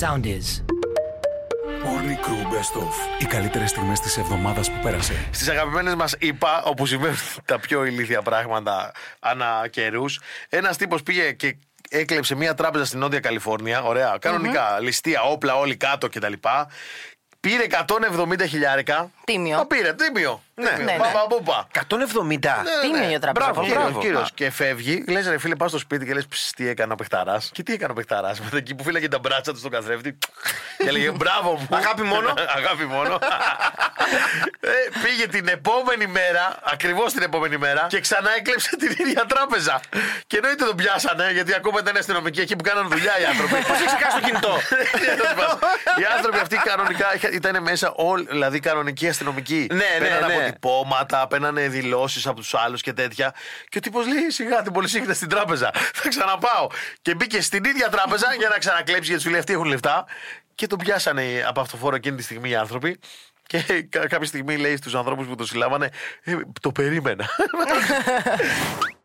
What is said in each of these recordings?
Sound is. Morning Crew Best Of. Οι καλύτερες στιγμές της εβδομάδας που πέρασε. Στις αγαπημένες μας ΗΠΑ, όπου συμβαίνουν τα πιο ηλίθια πράγματα ανά καιρούς, ένας τύπος πήγε και έκλεψε μια τράπεζα στην Νότια Καλιφόρνια. Ωραία, κανονικά, ληστεία, όπλα, όλοι κάτω κτλ. Πήρε 170 χιλιάρικα. Τίμιο. Το πήρε, τίμιο. Ναι, ναι, ναι. Μπαμπαμπούμπα. 170. Τίμιο για τράπεζα. Μπράβο, πολύ. μπράβο. Κύριος. Α. Και φεύγει, λες ρε φίλε, πας στο σπίτι και λες τι έκανε ο παιχταράς. Και τι έκανε ο παιχταράς. Μετά εκεί που φύλαγε τα μπράτσα του στον καθρέφτη. και έλεγε μπράβο μου. Αγάπη μόνο. Αγάπη μόνο. ε, πήγε την επόμενη μέρα, ακριβώς την επόμενη μέρα, και ξανά έκλεψε την ίδια τράπεζα. Και εννοείται τον πιάσανε, γιατί ακόμα ήταν αστυνομικοί εκεί που κάνανε δουλειά οι άνθρωποι. Πώς έχει ξεχάσει το κινητό; Οι άνθρωποι αυτοί κανονικά είχα- ήταν μέσα όλοι, δηλαδή κανονικοί αστυνομικοί. Ναι, ναι, Παίρνανε ναι. αποτυπώματα, παίρνανε δηλώσεις από τους άλλους και τέτοια. Και ο τύπος λέει: Σιγά την πολυσύχτα στην τράπεζα. Θα ξαναπάω. Και μπήκε στην ίδια τράπεζα για να ξανακλέψει γιατί σου λέει: Αυτοί έχουν λεφτά. Και τον πιάσανε από αυτοφόρο εκείνη τη στιγμή οι άνθρωποι. Και κα- κάποια στιγμή λέει στους ανθρώπους που το συλλάβανε: «Ε, Το περίμενα.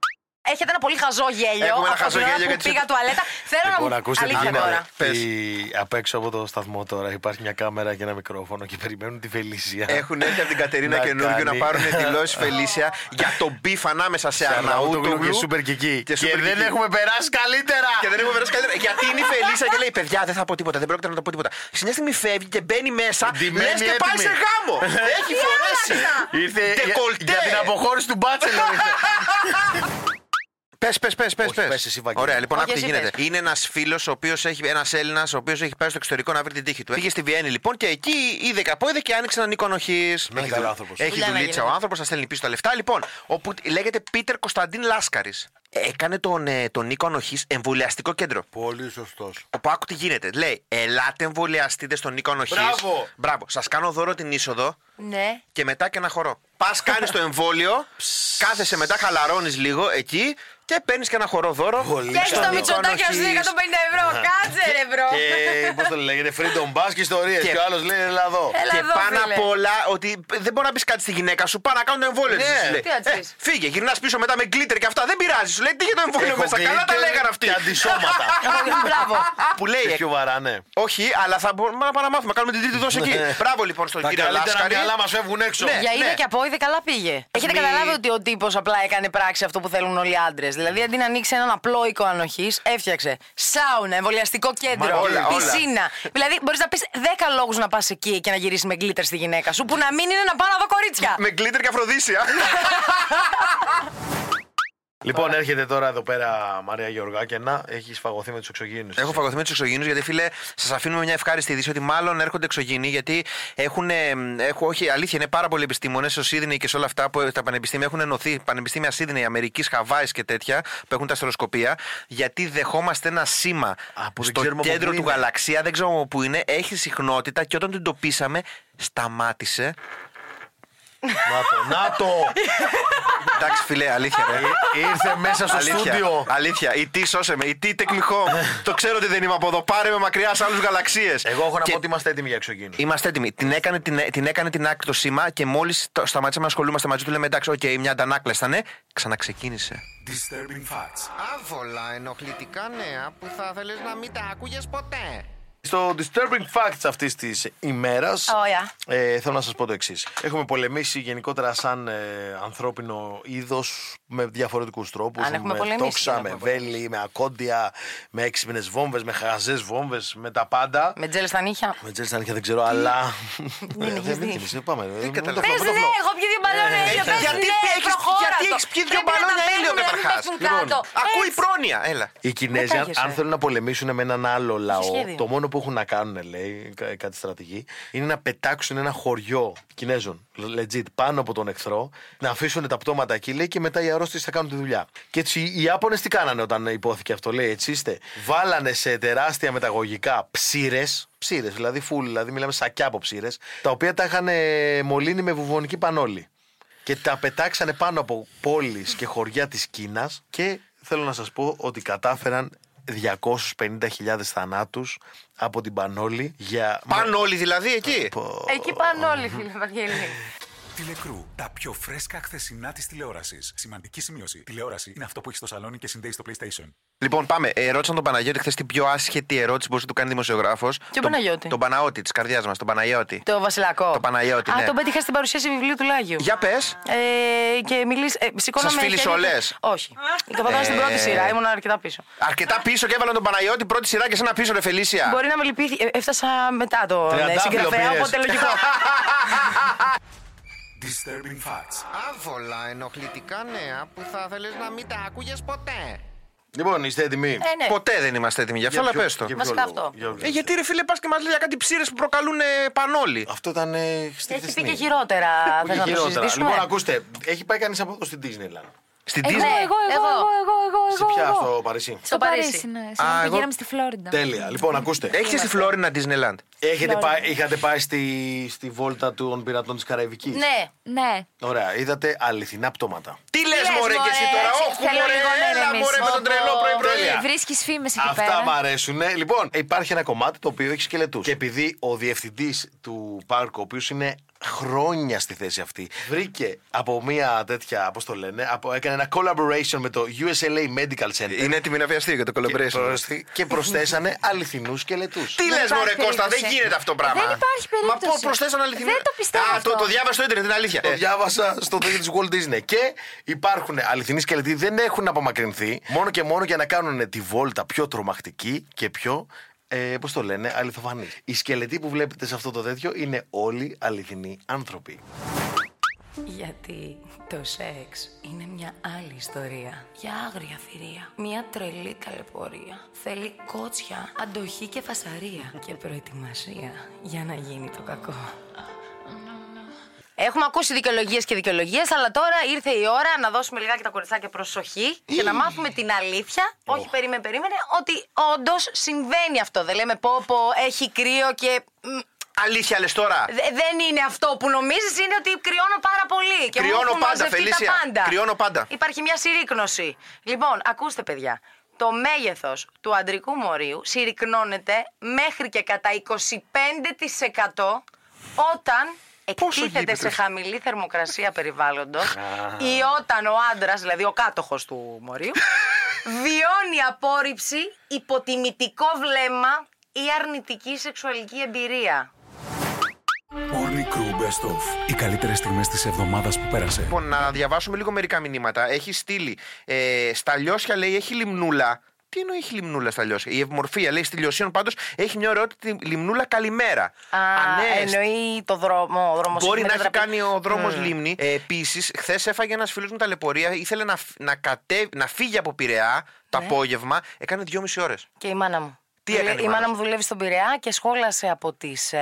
Έχετε ένα πολύ χαζό γέλιο. Έχουμε ένα από χαζό την ώρα γέλιο που γιατί- πήγα τουαλέτα. Θέλω να Λοιπόν, μου ακούστε τι αλήθεια γίνεται. τώρα. Πες. Η- Απ' έξω από το σταθμό τώρα υπάρχει μια κάμερα και ένα μικρόφωνο και περιμένουν τη Φελίσια. Έχουν έρθει από την Κατερίνα Να καινούργιο να κάνει. πάρουν δηλώσεις Φελίσια για το beef ανάμεσα σε Αρναούτογλου Αρναούτογλου και Σούπερ Κική. Και, και Σούπερ δεν Κική. έχουμε περάσει καλύτερα. Και δεν έχουμε περάσει καλύτερα. Γιατί είναι η Φελίσια και λέει: Παιδιά, δεν θα πω τίποτα, δεν πρόκειται να το πω τίποτα. Σε μια στιγμή φεύγει και μπαίνει μέσα. Ντυμένη, Λες και πάει έτοιμη. σε γάμο. Έχει φορέσει. Ήρθε για, Ντεκολτέ. για την αποχώρηση του Bachelor. Πες, πες, πες, πες. Όχι, πες εσύ, Βαγγέλη. Ωραία, λοιπόν, Όχι, άκου τι εσύ γίνεται. πες. Είναι ένας φίλος, ο οποίος έχει, ένας Έλληνας, ο οποίος έχει πάει στο εξωτερικό να βρει την τύχη του. Πήγε στη Βιέννη λοιπόν και εκεί είδε κι απόειδε και άνοιξε έναν οίκο ανοχής. Μεγάλο άνθρωπος. Έχει Δουλειά να δουλίτσα ο γίνεται. άνθρωπος, θα στέλνει πίσω τα λεφτά. Λοιπόν, όπου λέγεται Πίτερ Κωνσταντίν Λάσκαρης. Έκανε τον, ε, τον οίκο ανοχής εμβολιαστικό κέντρο. Πολύ σωστός. Όπου άκου τι γίνεται. Λέει, ελάτε εμβολιαστείτε στον οίκο ανοχής. Μπράβο. Μπράβο. Σας κάνω δώρο την είσοδο Ναι. και μετά και ένα χορό. Πας, κάνεις το εμβόλιο, κάθεσαι μετά, χαλαρώνεις λίγο εκεί και παίρνεις και ένα χορό δώρο. Πολύ Και έχει το καλό. Μητσοτάκη σου 150 ευρώ. Κάτσε ρε bro. Και πώς το λέγεται, freedom pass και ιστορίες. Και- Και ο άλλος λέει Έλα εδώ. Έλα και εδώ, πάνω φίλε. απ' όλα ότι δεν μπορεί να πεις κάτι στη γυναίκα σου. Πάει να κάνουν το εμβόλιο Ναι. της, σου λέει. Τι να της Ε, πεις. Φύγε, γυρνάς πίσω μετά με glitter και αυτά. Δεν πειράζει. Σου λέει τι για το εμβόλιο Έχω μέσα; Καλά τα glitter λέγανε αυτοί. Και αντισώματα. Μπράβο. Που λέει. Και πιο βαρά, ναι. Όχι, αλλά θα μπορούμε να πάμε να μάθουμε. Κάνουμε την τρίτη δόση εκεί. Μπράβο λοιπόν στον Τα κύριο καλύτερα Λάσκαρη. μυαλά μας φεύγουν έξω. Ναι. Για είδε και από είδε καλά πήγε. Έχετε μη- καταλάβει ότι ο τύπος απλά έκανε πράξη αυτό που θέλουν όλοι οι άντρες. Δηλαδή αντί να ανοίξει έναν απλό οίκο ανοχής, έφτιαξε σάουνα, εμβολιαστικό κέντρο, Μα όλα, όλα. πισίνα. Δηλαδή μπορείς να πεις 10 λόγους να πας εκεί και να γυρίσεις με γκλίτερ στη γυναίκα σου που να μην είναι να πάω να δω κορίτσια. Με γκλίτερ και αφροδίσια. Λοιπόν, έρχεται τώρα εδώ πέρα Μαρία Γεωργάκαινα. Έχεις φαγωθεί με τους εξωγήνου. Έχω φαγωθεί με τους εξωγήνου γιατί, φίλε, σας αφήνουμε μια ευχάριστη είδηση ότι μάλλον έρχονται εξωγήινοι γιατί έχουν. Έχω, όχι, αλήθεια, είναι πάρα πολλοί επιστήμονες στο Σίδνεϊ και σε όλα αυτά που τα πανεπιστήμια έχουν ενωθεί. Πανεπιστήμια Σίδνεϊ, Αμερικής, Χαβάης και τέτοια που έχουν τα αστεροσκοπία. Γιατί δεχόμαστε ένα σήμα που δεν στο ξέρουμε από κέντρο πού του είναι. γαλαξία, δεν ξέρουμε πού είναι, έχει συχνότητα και όταν την τοπίσαμε, σταμάτησε. Να το, να το! Εντάξει, φίλε, αλήθεια, ρε. Ήρθε μέσα στο Αλήθεια, στούντιο. αλήθεια. E.T. σώσε με. E.T. take me home. το ξέρω ότι δεν είμαι από εδώ. Πάρε με μακριά σε άλλους γαλαξίες. Εγώ έχω να πω ότι είμαστε έτοιμοι για εξωγήινους. Είμαστε έτοιμοι. Την έκανε την, την, έκανε την άκρη το σήμα και μόλις σταματήσαμε να ασχολούμαστε μαζί του, λέμε εντάξει, οκ, μια αντανάκλαση ήταν. Ξαναξεκίνησε. Disturbing facts. Άβολα ενοχλητικά νέα που θα θέλεις να μην τα άκουγες ποτέ. Στο Disturbing Facts αυτής της ημέρας, Ωραία. ε, θέλω να σας πω το εξής. Έχουμε πολεμήσει γενικότερα σαν ε, ανθρώπινο είδος με διαφορετικούς τρόπους. Αν έχουμε με πολεμήσει, τόξα, δεν με έχουμε βέλη, με ακόντια, με έξυπνες βόμβες, με χαζές βόμβες, με τα πάντα. Με τζέλε στα νύχια. Με τζέλ στα νύχια δεν ξέρω, αλλά. Δεν έχεις Δεν δει. με θυμίσαι, πάμε. Δεν καταλαβαίνω. Πες ναι, έχω πιει δύο μπαλόνια ήλιο. Πες γιατί ναι, έχεις- προχώρα γιατί το. έχεις πιει δύο Πρέπει να μπαλόνια τα ήλιο παίρνουμε, να μην καταρχάς. πέφτουν Λοιπόν, κάτω. Ακούει Έτσι. πρόνοια, έλα. Οι Κινέζοι, αν, κάγεσαι. αν θέλουν να πολεμήσουν με έναν άλλο λαό, σχέδιο. το μόνο που έχουν να κάνουν, λέει, κα- κάτι στρατηγή, είναι να πετάξουν ένα χωριό Κινέζων, legit, πάνω από τον εχθρό, να αφήσουν τα πτώματα εκεί, λέει, και μετά οι αρρώστιες θα κάνουν τη δουλειά. Και έτσι οι Ιάπωνες τι κάνανε όταν υπόθηκε αυτό, λέει, έτσι είστε; Βάλανε σε τεράστια μεταγωγικά ψήρες, ψήρες, δηλαδή φουλ, δηλαδή μιλάμε σακιά από ψήρες, τα οποία τα είχαν ε, μολύνει με βουβονική πανόλη. Και τα πετάξανε πάνω από πόλεις και χωριά της Κίνας και θέλω να σας πω ότι κατάφεραν 250.000 θανάτους από την Πανόλη για... Πάνε όλοι δηλαδή εκεί; Πω. Εκεί πάνε όλοι, φίλε Βαγγέλη. Τηλεκρού. Τα πιο φρέσκα χθεσινά της τηλεόρασης. Σημαντική σημείωση. Τηλεόραση είναι αυτό που έχεις στο σαλόνι και συνδέεις στο PlayStation. Λοιπόν, πάμε. Ε, ρώτησαν τον Παναγιώτη χθες την πιο άσχετη ερώτηση που μπορούσε να του κάνει δημοσιογράφος. Ποιο Παναγιώτη; Τον Παναγιώτη της καρδιάς μας, τον Παναγιώτη. Το Βασιλακό. Το Παναγιώτη, Α, ναι. τον πέτυχα στην παρουσίαση βιβλίου του Λάγιου. Για πες. Ε, και μιλήσει. Ε, σηκώναμε Σας φίλησε χέρια και- όλες; Όχι. Καθόταν στην πρώτη Ε. σειρά, ήμουν αρκετά πίσω. Αρκετά πίσω και έβαλαν τον Παναγιώτη πρώτη σειρά και σε ένα πίσω, ρε Φελίσια. Μπορεί να με λυπήθη. ε, Έφτασα μετά το ναι, Τριαντάφυλλο συγγραφέα, πήρες. οπότε λογικό. Disturbing facts. Άβολα ενοχλητικά νέα που θα θέλεις να μην τα άκουγες ποτέ. Λοιπόν, είστε έτοιμοι; Ε, ναι. Ποτέ δεν είμαστε έτοιμοι γι' αυτό, αλλά ποιο- πες το. για ποιο Βασικά λόγο, αυτό. για ποιο Ε, γιατί ρε φίλε, πας και μας λέει για κάτι ψήρες που προκαλούν ε, πανόλη. Αυτό ήταν ε, στη Έχει πει χθεσινή. και χειρότερα. Που Θες και να το χειρότερα. συζητήσουμε. Λοιπόν, ακούστε, έχει πάει κανείς από εδώ στην Disneyland. Στην Εγώ, Disney. Εγώ, εγώ, εγώ, Εγώ. εγώ, εγώ, εγώ. Σε ποια εγώ. στο Παρίσι; Στο Παρίσι. Παρίσι, ναι. Α, Σήμερα εγώ- πηγαίναμε στη Φλόριντα. Τέλεια. Λοιπόν, ακούστε. Έχεις στη Φλόρινα Disneyland. Έχετε Φλόριντα. πάει, είχατε πάει στη, στη βόλτα των πειρατών της Καραϊβικής; Ναι. Ναι. Ωραία, είδατε αληθινά πτώματα. Τι λες, λες, Μωρέ, και μωρέ, εσύ τώρα; έτσι, Όχι, θέλω Μωρέ, λίγο να έλα, ηρεμήσεις. Μωρέ, με τον τρελό Τέλεια. πρωί-πρωί. Βρίσκεις φήμες εκεί Αυτά πέρα; μ' αρέσουν. Λοιπόν, υπάρχει ένα κομμάτι το οποίο έχει σκελετούς. Και επειδή ο διευθυντής του πάρκου, ο οποίος είναι χρόνια στη θέση αυτή, βρήκε από μια τέτοια, πώς το λένε, από, έκανε ένα collaboration με το USLA Medical Center. Είναι έτοιμη να βιαστεί για το και, collaboration. προσθέ- και προσθέσανε αληθινούς σκελετούς. Τι λες, υπάρχει Μωρέ Κώστα, δεν περίπτωση. Γίνεται αυτό το πράγμα. Δεν υπάρχει Μα περίπτωση. πώ προσθέσαν αληθινά. Δεν το πιστεύω Α, το, αυτό. το διάβασα στο Ιντερνετ, είναι αλήθεια. Το Ε, διάβασα στο τέτοιο της Walt Disney. Και υπάρχουν αληθινοί σκελετοί, δεν έχουν απομακρυνθεί μόνο και μόνο για να κάνουν τη βόλτα πιο τρομακτική και πιο. Ε, Πώς το λένε, αληθοφανή. Οι σκελετοί που βλέπετε σε αυτό το τέτοιο είναι όλοι αληθινοί άνθρωποι. Γιατί το σεξ είναι μια άλλη ιστορία. Για άγρια θηρία. Μια τρελή ταλαιπωρία. Θέλει κότσια, αντοχή και φασαρία. και προετοιμασία για να γίνει το κακό. Έχουμε ακούσει δικαιολογίες και δικαιολογίες, αλλά τώρα ήρθε η ώρα να δώσουμε λιγάκι τα κοριτσάκια προσοχή και να μάθουμε την αλήθεια. Όχι, περίμενε, περίμενε, ότι όντως συμβαίνει αυτό. Δεν λέμε πω, πω, έχει κρύο και. Μ, Αλήθεια λες τώρα; Δε- δεν είναι αυτό που νομίζεις, είναι ότι κρυώνω πάρα πολύ. Και μου Κρυώνω έχουν πάντα, μαζευτεί Φελίσια. Τα πάντα. Κρυώνω πάντα. Υπάρχει μια συρρήκνωση. Λοιπόν, ακούστε παιδιά. Το μέγεθος του αντρικού μορίου συρρυκνώνεται μέχρι και κατά 25% όταν Πόσο εκτίθεται γήπεδο. σε χαμηλή θερμοκρασία περιβάλλοντος ή όταν ο άντρας, δηλαδή ο κάτοχος του μορίου, βιώνει απόρριψη, υποτιμητικό βλέμμα ή αρνητική σεξουαλική εμπειρία. Morning Crew Best Of. Οι καλύτερες στιγμές της εβδομάδας που πέρασε. Λοιπόν, να διαβάσουμε λίγο μερικά μηνύματα. Έχει στείλει. Ε, στα λιώσια λέει έχει λιμνούλα. Τι εννοεί έχει λιμνούλα στα λιώσια; Η ευμορφία λέει στη λιωσίων πάντως έχει μια ωραιότητα λιμνούλα καλημέρα. Α, ναι, εννοεί το δρόμο. Ο δρόμος Μπορεί έχει να έχει μετατραπεί- κάνει ο δρόμος Μμ. λίμνη. Ε, Επίσης, χθες έφαγε ένας φίλος μου ταλαιπωρία. Ήθελε να, φ- να, κατέβει, να φύγει από Πειραιά το Ναι. απόγευμα. Έκανε δυόμιση ώρες. Και η μάνα μου. Τι έκανε η η μάνα μάνα σου; μου δουλεύει στον Πειραιά και σχόλασε από τις 6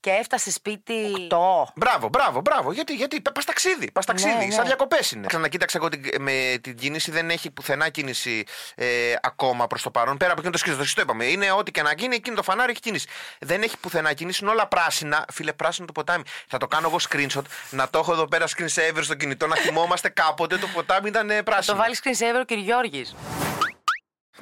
και έφτασε σπίτι 8. Μπράβο, μπράβο, μπράβο. Γιατί, γιατί πα ταξίδι. Πας ταξίδι. Ναι, ναι. Σαν διακοπές είναι. Ξανακοίταξα εγώ την, με την κίνηση. Δεν έχει πουθενά κίνηση ε, ακόμα προς το παρόν. Πέρα από εκείνο το σκίζο. Το σκίζο το είπαμε. Είναι ό,τι και να γίνει, εκείνο το φανάρι έχει κίνηση. Δεν έχει πουθενά κίνηση. Είναι όλα πράσινα. Φίλε, πράσινο το ποτάμι. Θα το κάνω εγώ screenshot. Να το έχω εδώ πέρα screen saver στο κινητό. Να θυμόμαστε κάποτε το ποτάμι ήταν ε, Το πράσινο. βάλεις screen saver και ο Γιώργης.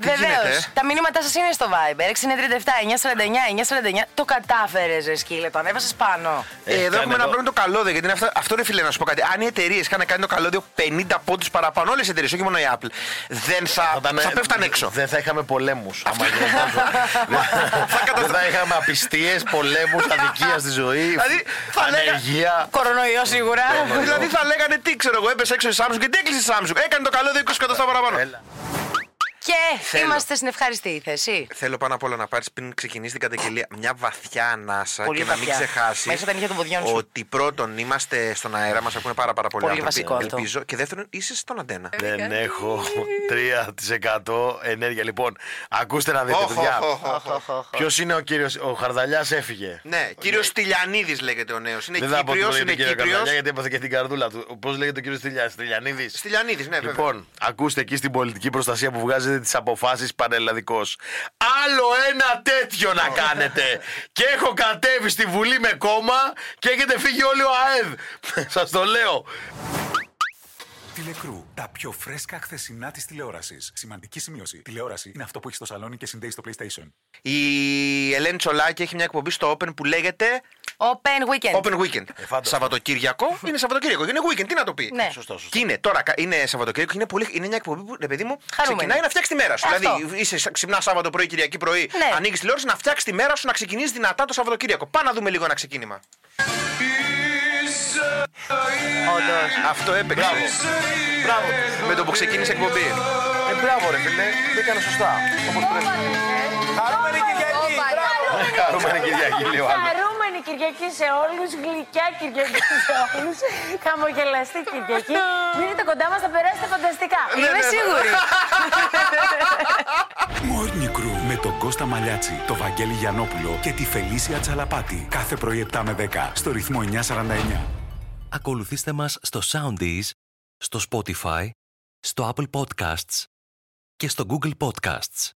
Τι Βεβαίως. γίνεται, ε; Τα μηνύματά σας είναι στο Viber. 637 949 949. Το κατάφερες, ρε σκύλε. Το ανέβασες πάνω. Ε, Έχει εδώ κάνει έχουμε ένα εδώ. πρόβλημα το καλώδιο. Γιατί είναι αυτό, αυτό ρε φίλε, να σου πω κάτι. Αν οι εταιρείες είχαν κάνει το καλώδιο 50 πόντους παραπάνω, όλες οι εταιρείες, όχι μόνο η Apple, δεν θα, θα, ήταν- πέφταν έξω. Δεν θα είχαμε πολέμους. Δεν θα είχαμε απιστίες, πολέμους, αδικία στη ζωή, Δηλαδή, θα λέγα- ανεργία. Κορονοϊό σίγουρα. δηλαδή θα λέγανε τι ξέρω εγώ, έπεσε έξω η Samsung και τι έκλεισε η Samsung. Έκανε το καλώδιο 20 εκατοστά παραπάνω. Έλα. Και Θέλω. είμαστε στην ευχαριστή θέση. Θέλω πάνω απ' όλα να πάρεις πριν ξεκινήσει την καταγγελία μια βαθιά ανάσα Πολύ και να μην βαθιά. ξεχάσεις Μέσα τα νύχια των ποδιών σου. ότι πρώτον είμαστε στον αέρα, μας ακούνε πάρα, πάρα πολλοί Πολύ άνθρωποι. βασικό αυτό. Ελπίζω. Και δεύτερον είσαι στον αντένα. Δεν έχω 3% ενέργεια. Λοιπόν, ακούστε να δείτε, Οχ, παιδιά. οχ, οχ, οχ, οχ. Ποιος είναι ο κύριος. Ο Χαρδαλιάς έφυγε. Ναι, κύριος Στυλιανίδης λέγεται ο νέος. Είναι Δεν θα πω Κύπριος, το είναι κύριο Κύπριος. Χαρδαλιά γιατί έπαθε και την καρδούλα του. Πώς λέγεται ο κύριος Στυλιανίδης; Στυλιανίδης, ναι, βέβαια. Λοιπόν, ακούστε εκεί στην πολιτική προστασία που βγάζετε τις αποφάσεις πανελλαδικώ. Άλλο ένα τέτοιο να κάνετε. και έχω κατέβει στη Βουλή με κόμμα και έχετε φύγει όλοι ο ΑΕΔ. Σας το λέω. Τηλεκρού. Τα πιο φρέσκα χθεσινά της τηλεόρασης. Σημαντική σημείωση. Τηλεόραση είναι αυτό που έχει στο σαλόνι και συνδέει στο PlayStation. Η Ελένη Τσολάκη έχει μια εκπομπή στο Open που λέγεται Open weekend. Open weekend. φάνταστο. Σαββατοκύριακο είναι Σαββατοκύριακο. Είναι weekend, τι να το πει. Ναι. Σωστό, σωστό. Και είναι τώρα, κα- είναι Σαββατοκύριακο και είναι, πολύ, είναι μια εκπομπή που, ρε παιδί μου, Χαρούμενη. ξεκινάει να φτιάξει τη μέρα σου. Αυτό. Δηλαδή, είσαι ξυπνάς Σάββατο πρωί, Κυριακή πρωί, Ναι. ανοίγεις τηλεόραση να φτιάξεις τη μέρα σου να ξεκινήσεις δυνατά το Σαββατοκύριακο. Πάμε να δούμε λίγο ένα ξεκίνημα. Όντως. Αυτό έπαιξε. Μπράβο. Με το που ξεκίνησε η εκπομπή. Ε, μπράβο, ρε φίλε. Το έκανε σωστά. Όπως πρέπει. Χαρούμενη Κυριακή. μπράβο. Χαρούμενη Κυριακή, λέει ο άλλος. Χαρούμενη Κυριακή σε όλους, γλυκιά Κυριακή σε όλους, χαμογελαστή Κυριακή. Μείνετε κοντά μας, θα περάσετε φανταστικά. Είμαι σίγουρη. Morning Crew με τον Κώστα Μαλιάτσι, τον Βαγγέλη Γιανόπουλο και τη Φελίσια Τσαλαπάτη. Κάθε πρωί 7 με 10 στο ρυθμό 949. Ακολουθήστε μας στο Soundees, στο Spotify, στο Apple Podcasts και στο Google Podcasts.